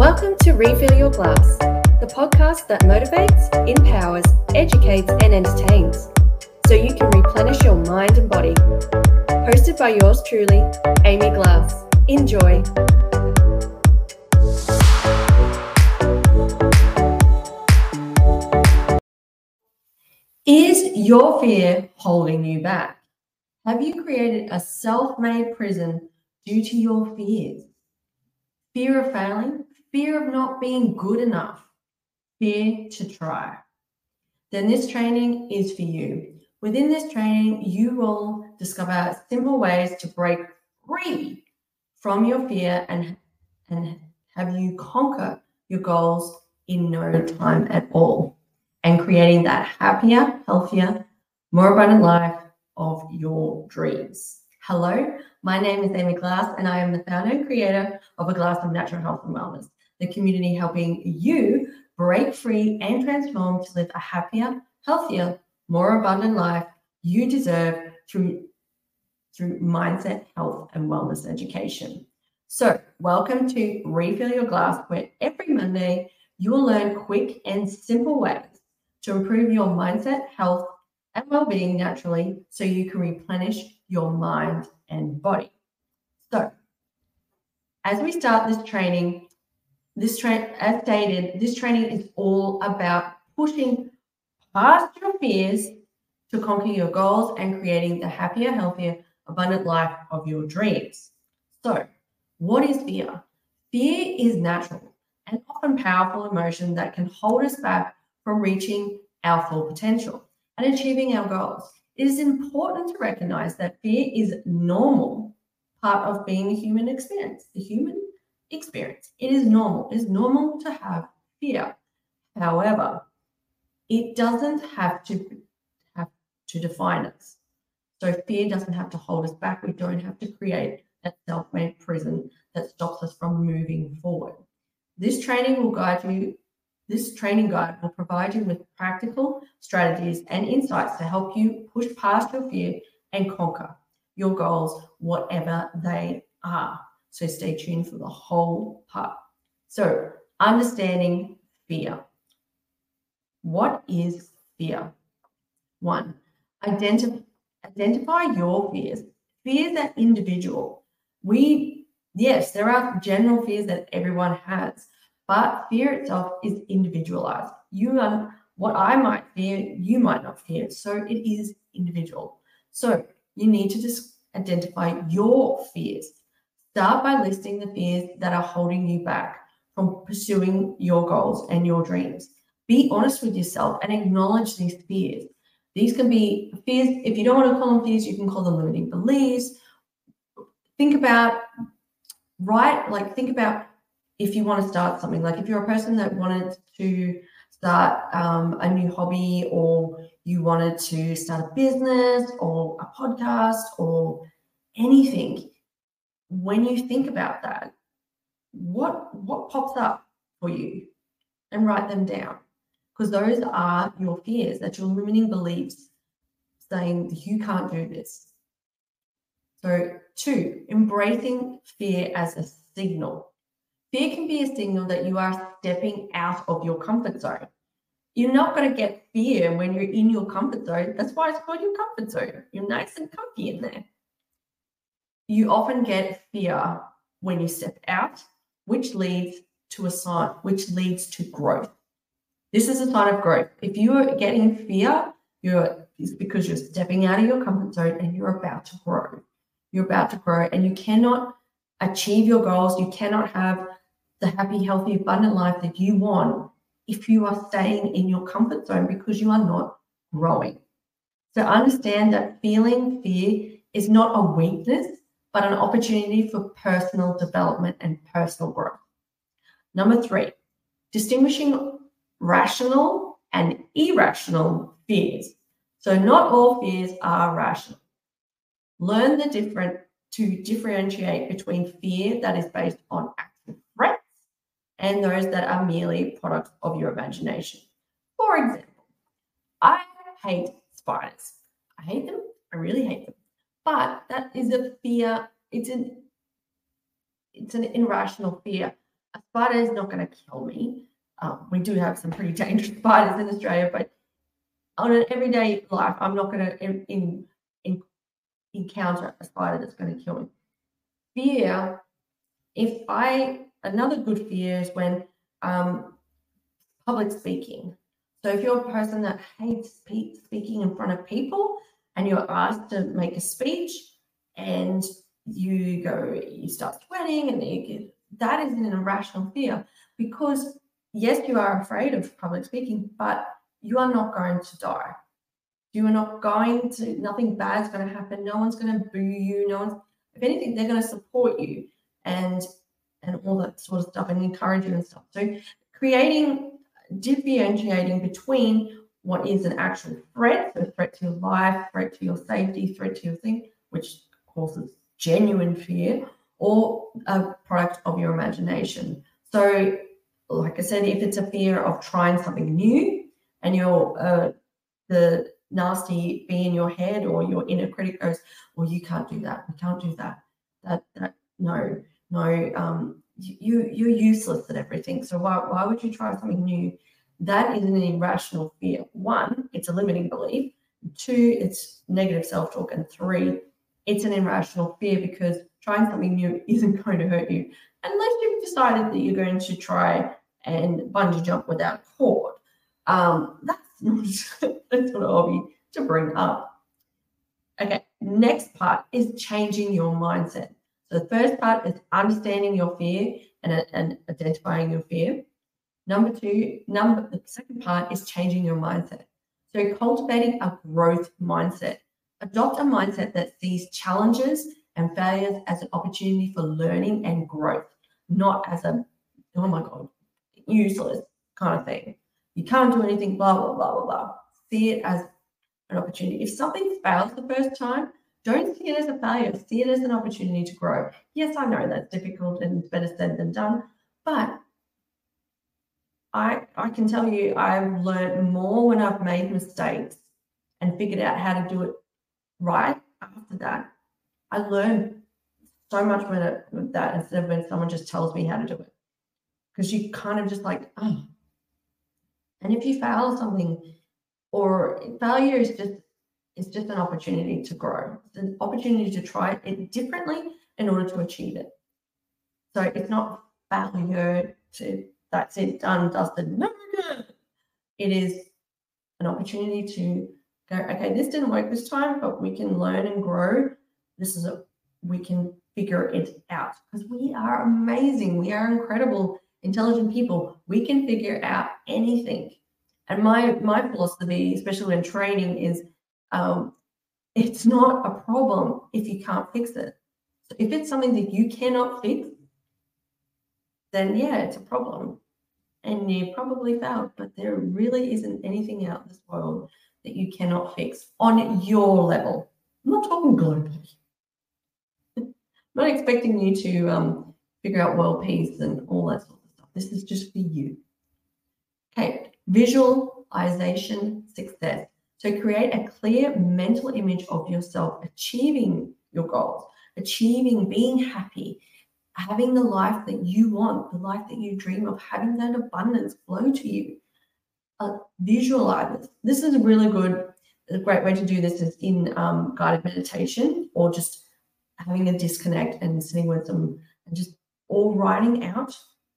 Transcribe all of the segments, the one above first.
Welcome to Refill Your Glass, the podcast that motivates, empowers, educates, and entertains so you can replenish your mind and body. Hosted by yours truly, Amy Glass. Enjoy. Is your fear holding you back? Have you created a self made prison due to your fears? Fear of failing, fear of not being good enough, fear to try. Then this training is for you. Within this training, you will discover simple ways to break free from your fear and, and have you conquer your goals in no time at all and creating that happier, healthier, more abundant life of your dreams. Hello, my name is Amy Glass, and I am the founder and creator of A Glass of Natural Health and Wellness, the community helping you break free and transform to live a happier, healthier, more abundant life you deserve through, through mindset, health, and wellness education. So, welcome to Refill Your Glass, where every Monday you will learn quick and simple ways to improve your mindset, health, and well-being naturally so you can replenish your mind and body. So, as we start this training, this as stated, this training is all about pushing past your fears to conquer your goals and creating the happier, healthier, abundant life of your dreams. So, what is fear? Fear is natural and often powerful emotion that can hold us back from reaching our full potential and achieving our goals. It is important to recognize that fear is normal part of being a human experience, the human experience. It is normal. It is normal to have fear. However, it doesn't have to have to define us. So fear doesn't have to hold us back. We don't have to create that self-made prison that stops us from moving forward. This training will guide you this training guide will provide you with practical strategies and insights to help you push past your fear and conquer your goals, whatever they are. So stay tuned for the whole part. So, understanding fear. What is fear? One, identify, identify your fears. Fears are individual. We, yes, there are general fears that everyone has, but fear itself is individualized. You are what I might fear, you might not fear. So it is individual. So you need to just identify your fears. Start by listing the fears that are holding you back from pursuing your goals and your dreams. Be honest with yourself and acknowledge these fears. These can be fears, if you don't want to call them fears, you can call them limiting beliefs. Think about, right? Like, think about if you want to start something, like if you're a person that wanted to start um, a new hobby or you wanted to start a business or a podcast or anything, when you think about that, what what pops up for you? And write them down because those are your fears that's your limiting beliefs saying you can't do this. So two embracing fear as a signal Fear can be a signal that you are stepping out of your comfort zone. You're not going to get fear when you're in your comfort zone. That's why it's called your comfort zone. You're nice and comfy in there. You often get fear when you step out, which leads to a sign, which leads to growth. This is a sign of growth. If you are getting fear, you're it's because you're stepping out of your comfort zone and you're about to grow. You're about to grow, and you cannot achieve your goals. You cannot have the happy, healthy, abundant life that you want if you are staying in your comfort zone because you are not growing. So understand that feeling fear is not a weakness, but an opportunity for personal development and personal growth. Number three, distinguishing rational and irrational fears. So not all fears are rational. Learn the different to differentiate between fear that is based on and those that are merely products of your imagination. For example, I hate spiders. I hate them. I really hate them. But that is a fear. It's an it's an irrational fear. a spider is not going to kill me. Um, we do have some pretty dangerous spiders in Australia, but on an everyday life, I'm not going to in, in, encounter a spider that's going to kill me. Fear, if I, another good fear is when um, public speaking. So if you're a person that hates speaking in front of people and you're asked to make a speech and you go, you start sweating and you get, that is an irrational fear because yes, you are afraid of public speaking, but you are not going to die. You are not going to, nothing bad is going to happen. No one's going to boo you. No one's, if anything, they're going to support you and and all that sort of stuff and encourage you and stuff. So creating differentiating between what is an actual threat, so threat to your life, threat to your safety, threat to your thing, which causes genuine fear, or a product of your imagination. So, like I said, if it's a fear of trying something new and you're uh, the nasty bee in your head or your inner critic goes, well, you can't do that. You can't do that. That, that, no, no, um, you, you're useless at everything. So why, why would you try something new? That is an irrational fear. One, it's a limiting belief. Two, it's negative self-talk. And three, it's an irrational fear because trying something new isn't going to hurt you unless you've decided that you're going to try and bungee jump without cord. Um, that's not that's not a hobby to bring up. Okay, next part is changing your mindset. So the first part is understanding your fear and, and identifying your fear. Number two, number the second part is changing your mindset. So cultivating a growth mindset. Adopt a mindset that sees challenges and failures as an opportunity for learning and growth, not as a oh my god, useless kind of thing. You can't do anything, blah blah blah blah blah. See it as an opportunity. If something fails the first time, don't see it as a failure. See it as an opportunity to grow. Yes, I know that's difficult and it's better said than done, but I I can tell you I've learned more when I've made mistakes and figured out how to do it right after that. I learn so much when it, with that instead of when someone just tells me how to do it. Because you kind of just like, oh. And if you fail something, or failure is just it's just an opportunity to grow. It's an opportunity to try it differently in order to achieve it. So it's not failure to that's it, done, dusted, no, no. It is an opportunity to go, okay, this didn't work this time, but we can learn and grow. This is a we can figure it out because we are amazing. We are incredible, intelligent people. We can figure out anything. And my my philosophy, especially when training, is um, it's not a problem if you can't fix it. So if it's something that you cannot fix, then yeah, it's a problem. And you probably failed, but there really isn't anything out in this world that you cannot fix on your level. I'm not talking globally. I'm not expecting you to um, figure out world peace and all that sort of stuff. This is just for you. Okay, visualization success. So create a clear mental image of yourself achieving your goals, achieving being happy, having the life that you want, the life that you dream of, having that abundance flow to you. Uh, visualize this. This is a really good, a great way to do this is in um, guided meditation or just having a disconnect and sitting with them and just all writing out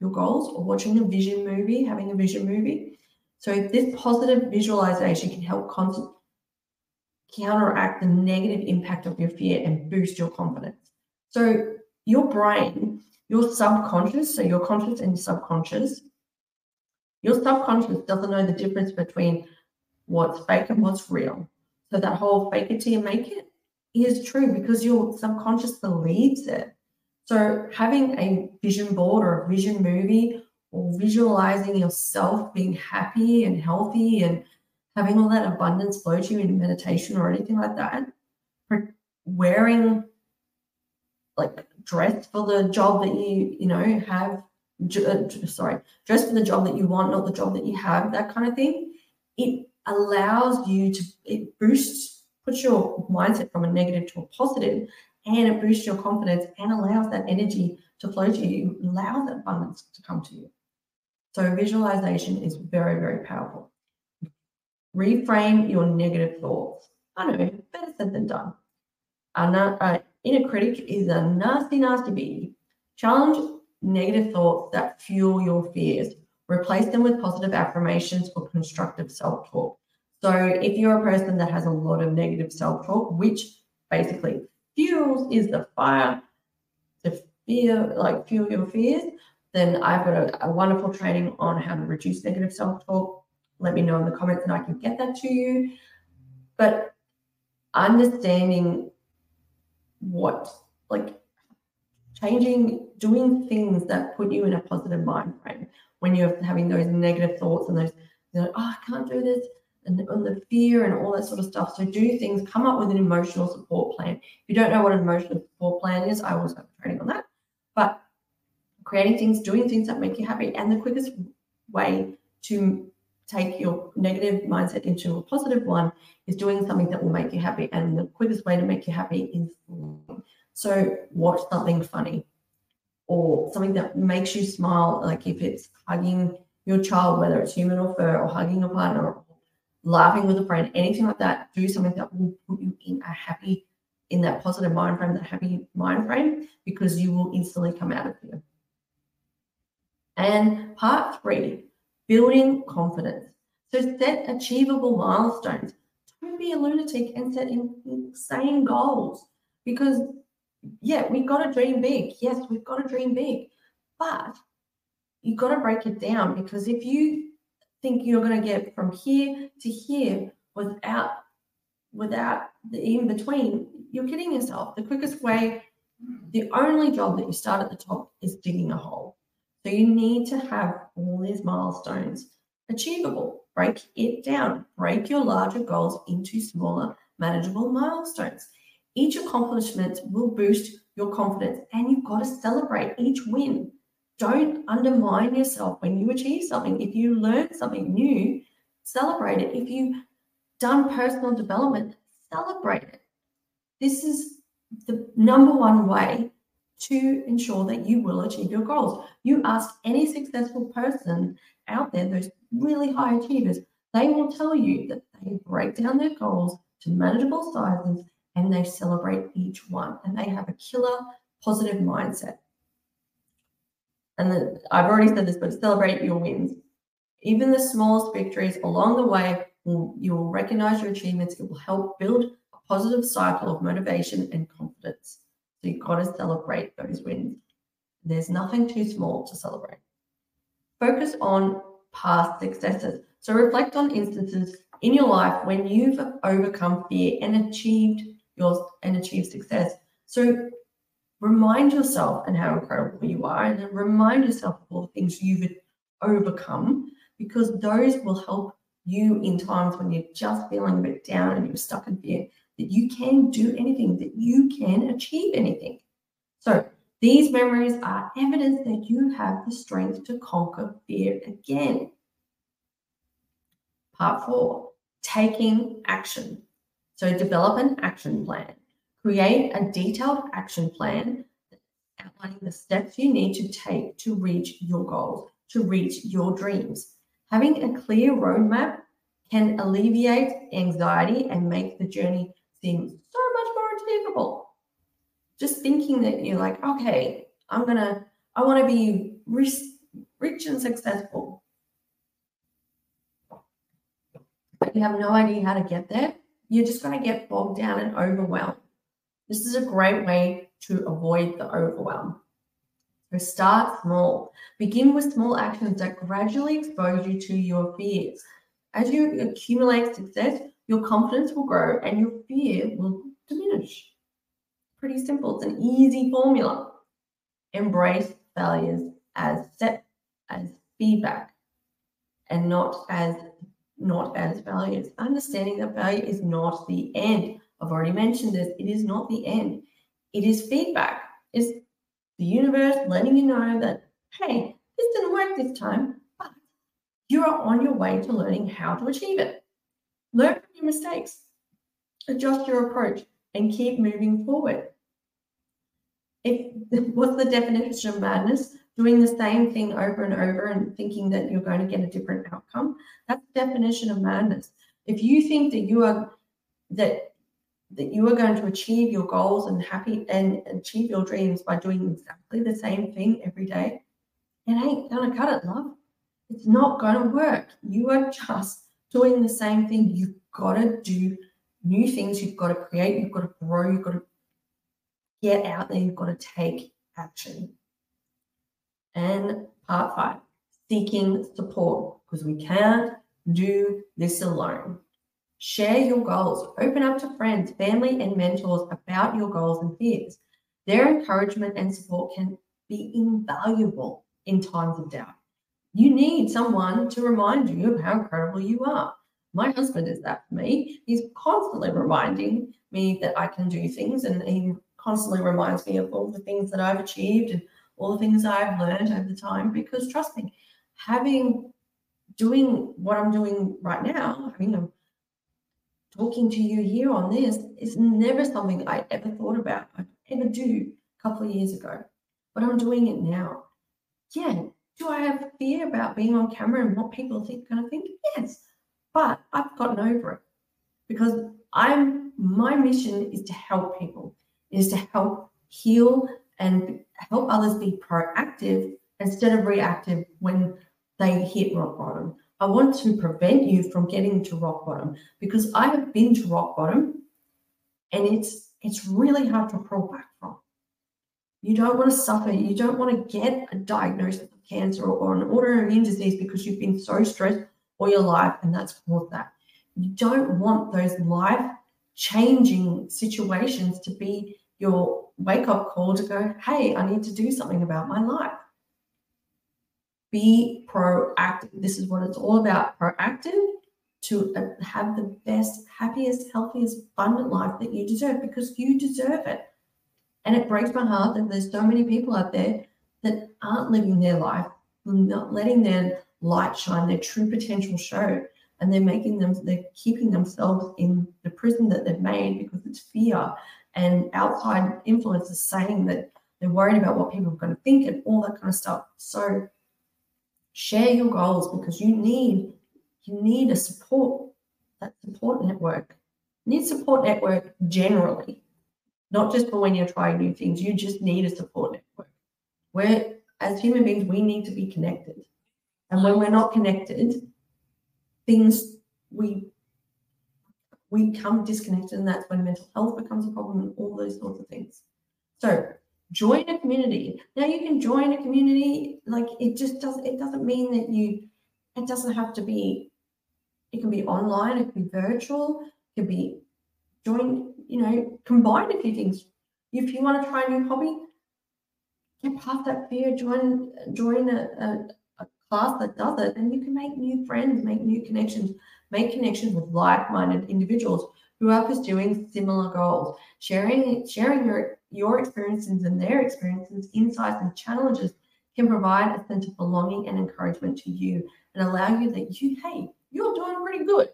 your goals or watching a vision movie, having a vision movie so this positive visualization can help counteract the negative impact of your fear and boost your confidence. So your brain, your subconscious, so your conscious and your subconscious, your subconscious doesn't know the difference between what's fake and what's real. So that whole fake it till you make it is true because your subconscious believes it. So having a vision board or a vision movie visualizing yourself being happy and healthy and having all that abundance flow to you in meditation or anything like that, wearing like dress for the job that you you know have uh, sorry dress for the job that you want not the job that you have that kind of thing it allows you to it boosts puts your mindset from a negative to a positive and it boosts your confidence and allows that energy to flow to you, allow that abundance to come to you. So visualization is very, very powerful. Reframe your negative thoughts. I know, better said than done. Uh, inner critic is a nasty, nasty bee. Challenge negative thoughts that fuel your fears. Replace them with positive affirmations or constructive self talk. So, if you're a person that has a lot of negative self talk, which basically fuels is the fire to fear, like fuel your fears, then I've got a, a wonderful training on how to reduce negative self talk. Let me know in the comments and I can get that to you. But understanding what, like, changing, doing things that put you in a positive mind frame when you're having those negative thoughts and those, you know, oh, I can't do this, and, and the fear and all that sort of stuff. So do things, come up with an emotional support plan. If you don't know what an emotional support plan is, I also have training on that. But creating things, doing things that make you happy. And the quickest way to take your negative mindset into a positive one is doing something that will make you happy. And the quickest way to make you happy is so watch something funny or something that makes you smile, like if it's hugging your child, whether it's human or fur, or hugging a partner, or laughing with a friend, anything like that, do something that will put you in a happy, in that positive mind frame, that happy mind frame, because you will instantly come out of fear. And part three, building confidence. So set achievable milestones. Don't be a lunatic and set insane goals because, yeah, we've got to dream big. Yes, we've got to dream big, but you've got to break it down because if you think you're going to get from here to here without without the in between, you're kidding yourself. The quickest way, the only job that you start at the top is digging a hole. So you need to have all these milestones achievable. Break it down. Break your larger goals into smaller, manageable milestones. Each accomplishment will boost your confidence, and you've got to celebrate each win. Don't undermine yourself when you achieve something. If you learn something new, celebrate it. If you've done personal development, celebrate it. This is the number one way to ensure that you will achieve your goals. You ask any successful person out there, those really high achievers, they will tell you that they break down their goals to manageable sizes and they celebrate each one and they have a killer positive mindset. And the, I've already said this, but celebrate your wins. Even the smallest victories along the way, you will recognize your achievements. It will help build a positive cycle of motivation and confidence. So you've got to celebrate those wins. There's nothing too small to celebrate. Focus on past successes. So reflect on instances in your life when you've overcome fear and achieved your and achieved success. So remind yourself and how incredible you are, and then remind yourself of all the things you've overcome, because those will help you in times when you're just feeling a bit down and you're stuck in fear that you can do anything, that you can achieve anything. So these memories are evidence that you have the strength to conquer fear again. Part four, taking action. So develop an action plan. Create a detailed action plan outlining the steps you need to take to reach your goals, to reach your dreams. Having a clear roadmap can alleviate anxiety and make the journey seem so much more achievable. Just thinking that you're like, okay, I'm gonna, I want to be rich, rich and successful. But you have no idea how to get there. You're just going to get bogged down and overwhelmed. This is a great way to avoid the overwhelm. So start small. Begin with small actions that gradually expose you to your fears. As you accumulate success, your confidence will grow and your fear will diminish. Pretty simple. It's an easy formula. Embrace failures as set as feedback and not as not as failures. Understanding that failure is not the end. I've already mentioned this. It is not the end. It is feedback. It's the universe letting you know that, hey, this didn't work this time, but you are on your way to learning how to achieve it. Learn from your mistakes, adjust your approach, and keep moving forward. if what's the definition of madness? Doing the same thing over and over and thinking that you're going to get a different outcome. That's the definition of madness. If you think that you are that that you are going to achieve your goals and happy and achieve your dreams by doing exactly the same thing every day, it ain't gonna cut it, love. It's not gonna work. You are just doing the same thing. You've got to do new things. You've got to create. You've got to grow. You've got to get out there. You've got to take action. And part five, seeking support because we can't do this alone. Share your goals. Open up to friends, family, and mentors about your goals and fears. Their encouragement and support can be invaluable in times of doubt. You need someone to remind you of how incredible you are. My husband is that for me. He's constantly reminding me that I can do things, and he constantly reminds me of all the things that I've achieved and all the things I've learned over the time. Because trust me, having doing what I'm doing right now, having a talking to you here on this is never something I ever thought about. I'd ever do a couple of years ago, but I'm doing it now. Yeah. Do I have fear about being on camera and what people think going to think? Yes, but I've gotten over it because I'm my mission is to help people, is to help heal and help others be proactive instead of reactive when they hit rock bottom. I want to prevent you from getting to rock bottom because I have been to rock bottom and it's it's really hard to crawl back from. You don't want to suffer. You don't want to get a diagnosis of cancer or an autoimmune disease because you've been so stressed all your life and that's caused that. You don't want those life changing situations to be your wake up call to go, hey, I need to do something about my life be proactive. This is what it's all about proactive to uh, have the best, happiest, healthiest, abundant life that you deserve because you deserve it. And it breaks my heart that there's so many people out there aren't living their life, not letting their light shine, their true potential show. And they're making them, they're keeping themselves in the prison that they've made because it's fear and outside influences saying that they're worried about what people are going to think and all that kind of stuff. So share your goals because you need you need a support that support network you need support network generally not just for when you're trying new things you just need a support network where as human beings we need to be connected. And when we're um, not connected things we we become disconnected and that's when mental health becomes a problem and all those sorts of things. So join a community. Now you can join a community like it just does it doesn't mean that you it doesn't have to be it can be online it can be virtual it can be join you know combine a few things. If you want to try a new hobby get past that fear join join a, a, a class that does it and you can make new friends make new connections make connections with like-minded individuals who are pursuing similar goals sharing sharing your your experiences and their experiences, insights, and challenges can provide a sense of belonging and encouragement to you and allow you that you, hey, you're doing pretty good.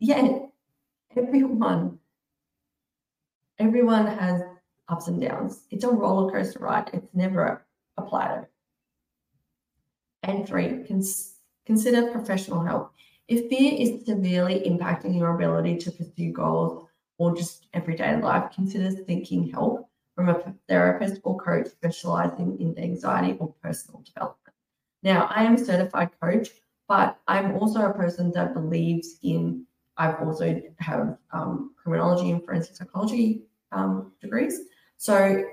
Yeah, everyone, everyone has ups and downs. It's a roller coaster ride. It's never a, plateau. And three, cons- consider professional help. If fear is severely impacting your ability to pursue goals or just everyday life, consider seeking help from a therapist or coach specializing in anxiety or personal development. Now, I am a certified coach, but I'm also a person that believes in, I've also have um, criminology and forensic psychology um, degrees. So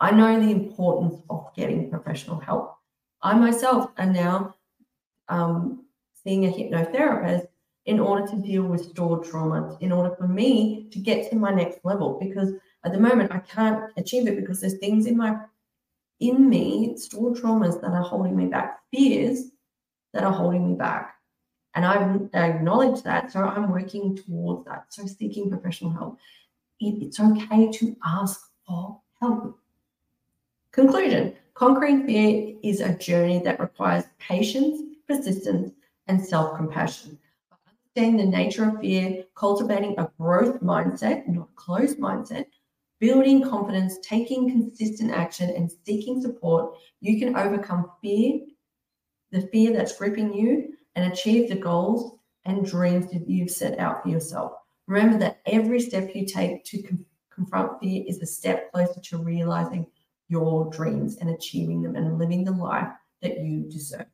I know the importance of getting professional help. I myself am now um, seeing a hypnotherapist in order to deal with stored trauma, in order for me to get to my next level. Because at the moment I can't achieve it because there's things in my in me, stored traumas that are holding me back, fears that are holding me back. And I've that. So I'm working towards that. So seeking professional help. It, it's okay to ask for help. Conclusion Conquering fear is a journey that requires patience, persistence, and self compassion understanding the nature of fear, cultivating a growth mindset, not a closed mindset, building confidence, taking consistent action, and seeking support, you can overcome fear, the fear that's gripping you, and achieve the goals and dreams that you've set out for yourself. Remember that every step you take to com- confront fear is a step closer to realizing your dreams and achieving them and living the life that you deserve.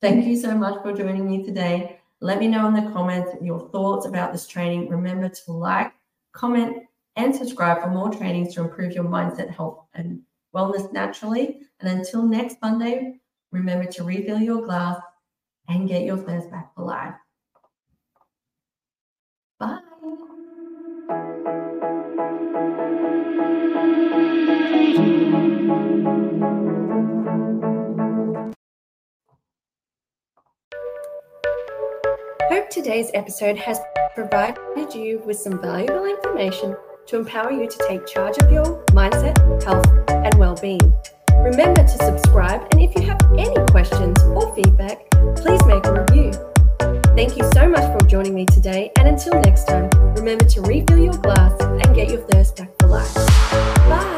Thank you so much for joining me today. Let me know in the comments your thoughts about this training. Remember to like, comment, and subscribe for more trainings to improve your mindset, health, and wellness naturally. And until next Monday, remember to refill your glass and get your thirst back for life. Hope today's episode has provided you with some valuable information to empower you to take charge of your mindset, health, and well being. Remember to subscribe, and if you have any questions or feedback, please make a review. Thank you so much for joining me today, and until next time, remember to refill your glass and get your thirst back for life. Bye.